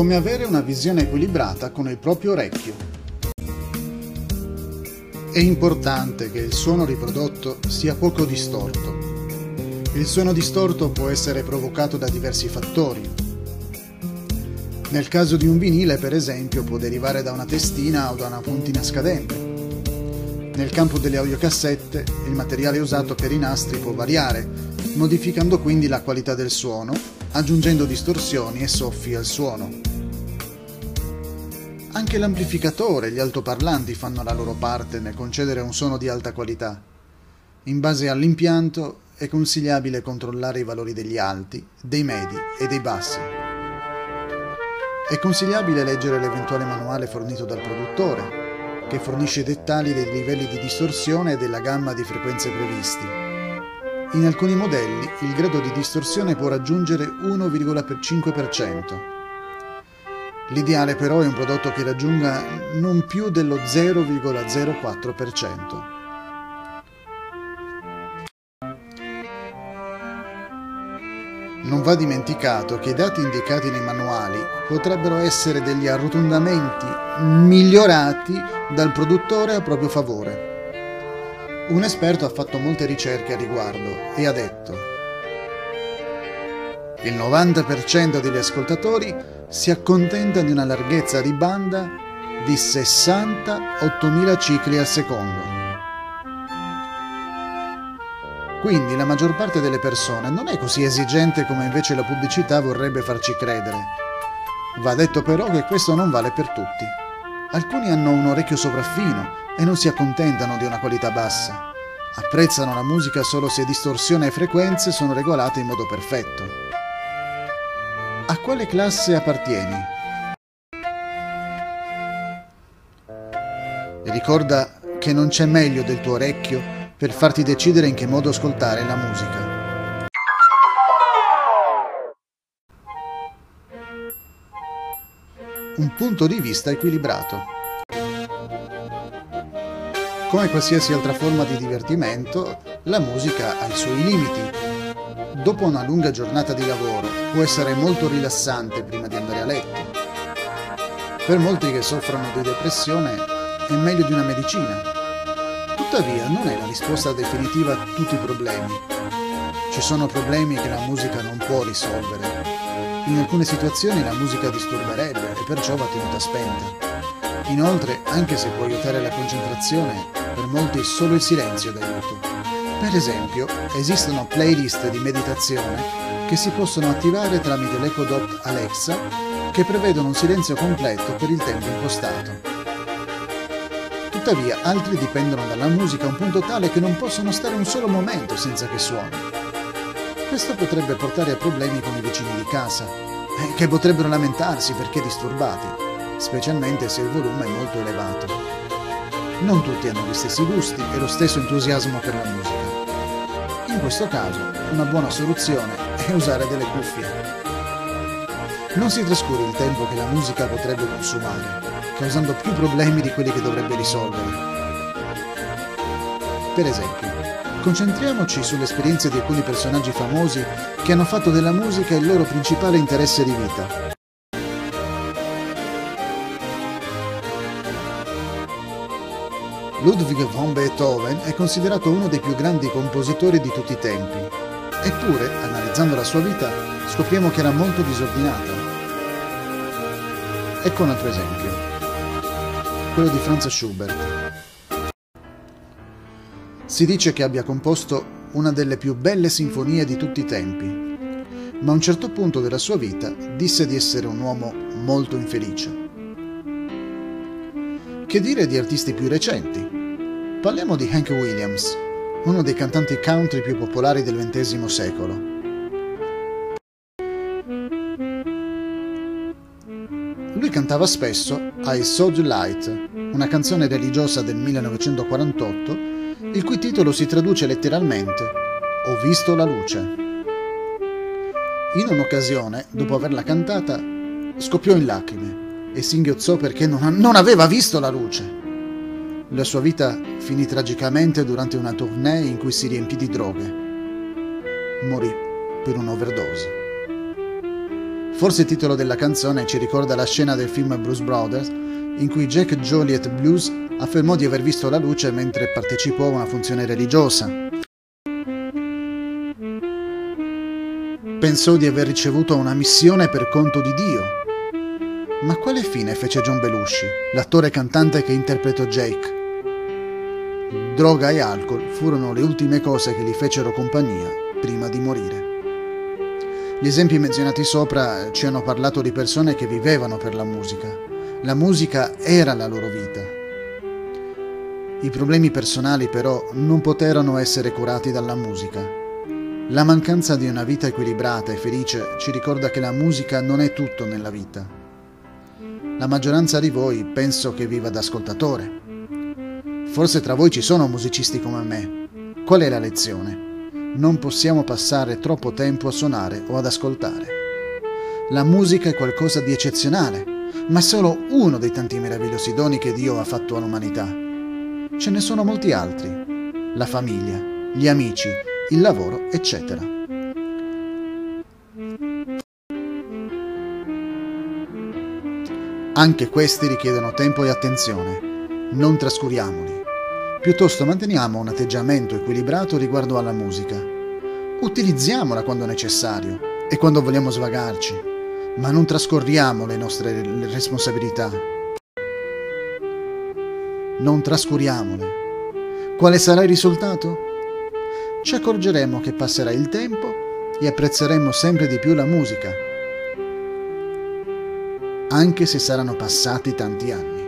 Come avere una visione equilibrata con il proprio orecchio. È importante che il suono riprodotto sia poco distorto. Il suono distorto può essere provocato da diversi fattori. Nel caso di un vinile, per esempio, può derivare da una testina o da una puntina scadente. Nel campo delle audiocassette, il materiale usato per i nastri può variare, modificando quindi la qualità del suono aggiungendo distorsioni e soffi al suono. Anche l'amplificatore e gli altoparlanti fanno la loro parte nel concedere un suono di alta qualità. In base all'impianto è consigliabile controllare i valori degli alti, dei medi e dei bassi. È consigliabile leggere l'eventuale manuale fornito dal produttore, che fornisce dettagli dei livelli di distorsione e della gamma di frequenze previsti in alcuni modelli il grado di distorsione può raggiungere 1,5%. L'ideale però è un prodotto che raggiunga non più dello 0,04%. Non va dimenticato che i dati indicati nei manuali potrebbero essere degli arrotondamenti migliorati dal produttore a proprio favore. Un esperto ha fatto molte ricerche a riguardo e ha detto il 90% degli ascoltatori si accontenta di una larghezza di banda di 68.000 cicli al secondo. Quindi la maggior parte delle persone non è così esigente come invece la pubblicità vorrebbe farci credere. Va detto però che questo non vale per tutti. Alcuni hanno un orecchio sopraffino e non si accontentano di una qualità bassa. Apprezzano la musica solo se distorsione e frequenze sono regolate in modo perfetto. A quale classe appartieni? Ricorda che non c'è meglio del tuo orecchio per farti decidere in che modo ascoltare la musica. Un punto di vista equilibrato. Come qualsiasi altra forma di divertimento, la musica ha i suoi limiti. Dopo una lunga giornata di lavoro può essere molto rilassante prima di andare a letto. Per molti che soffrono di depressione è meglio di una medicina. Tuttavia non è la risposta definitiva a tutti i problemi. Ci sono problemi che la musica non può risolvere. In alcune situazioni la musica disturberebbe e perciò va tenuta spenta. Inoltre, anche se può aiutare la concentrazione, per molti solo il silenzio d'aiuto. Per esempio, esistono playlist di meditazione che si possono attivare tramite l'Echo Dot Alexa che prevedono un silenzio completo per il tempo impostato. Tuttavia, altri dipendono dalla musica a un punto tale che non possono stare un solo momento senza che suoni. Questo potrebbe portare a problemi con i vicini di casa, eh, che potrebbero lamentarsi perché disturbati, specialmente se il volume è molto elevato. Non tutti hanno gli stessi gusti e lo stesso entusiasmo per la musica. In questo caso, una buona soluzione è usare delle cuffie. Non si trascuri il tempo che la musica potrebbe consumare, causando più problemi di quelli che dovrebbe risolvere. Per esempio, concentriamoci sulle esperienze di alcuni personaggi famosi che hanno fatto della musica il loro principale interesse di vita. Ludwig von Beethoven è considerato uno dei più grandi compositori di tutti i tempi. Eppure, analizzando la sua vita, scopriamo che era molto disordinata. Ecco un altro esempio, quello di Franz Schubert. Si dice che abbia composto una delle più belle sinfonie di tutti i tempi, ma a un certo punto della sua vita disse di essere un uomo molto infelice. Che dire di artisti più recenti? Parliamo di Hank Williams, uno dei cantanti country più popolari del XX secolo. Lui cantava spesso I Saw the Light, una canzone religiosa del 1948, il cui titolo si traduce letteralmente Ho visto la luce. In un'occasione, dopo averla cantata, scoppiò in lacrime e singhiozzò perché non, non aveva visto la luce. La sua vita finì tragicamente durante una tournée in cui si riempì di droghe. Morì per un'overdose. Forse il titolo della canzone ci ricorda la scena del film Blues Brothers, in cui Jack Joliet Blues affermò di aver visto la luce mentre partecipò a una funzione religiosa. Pensò di aver ricevuto una missione per conto di Dio. Ma quale fine fece John Belushi, l'attore cantante che interpretò Jake? Droga e alcol furono le ultime cose che gli fecero compagnia prima di morire. Gli esempi menzionati sopra ci hanno parlato di persone che vivevano per la musica. La musica era la loro vita. I problemi personali però non poterono essere curati dalla musica. La mancanza di una vita equilibrata e felice ci ricorda che la musica non è tutto nella vita. La maggioranza di voi penso che viva da ascoltatore. Forse tra voi ci sono musicisti come me. Qual è la lezione? non possiamo passare troppo tempo a suonare o ad ascoltare. La musica è qualcosa di eccezionale, ma è solo uno dei tanti meravigliosi doni che Dio ha fatto all'umanità. Ce ne sono molti altri. La famiglia, gli amici, il lavoro, eccetera. Anche questi richiedono tempo e attenzione. Non trascuriamoli. Piuttosto manteniamo un atteggiamento equilibrato riguardo alla musica. Utilizziamola quando necessario e quando vogliamo svagarci, ma non trascorriamo le nostre responsabilità. Non trascuriamole. Quale sarà il risultato? Ci accorgeremo che passerà il tempo e apprezzeremo sempre di più la musica, anche se saranno passati tanti anni.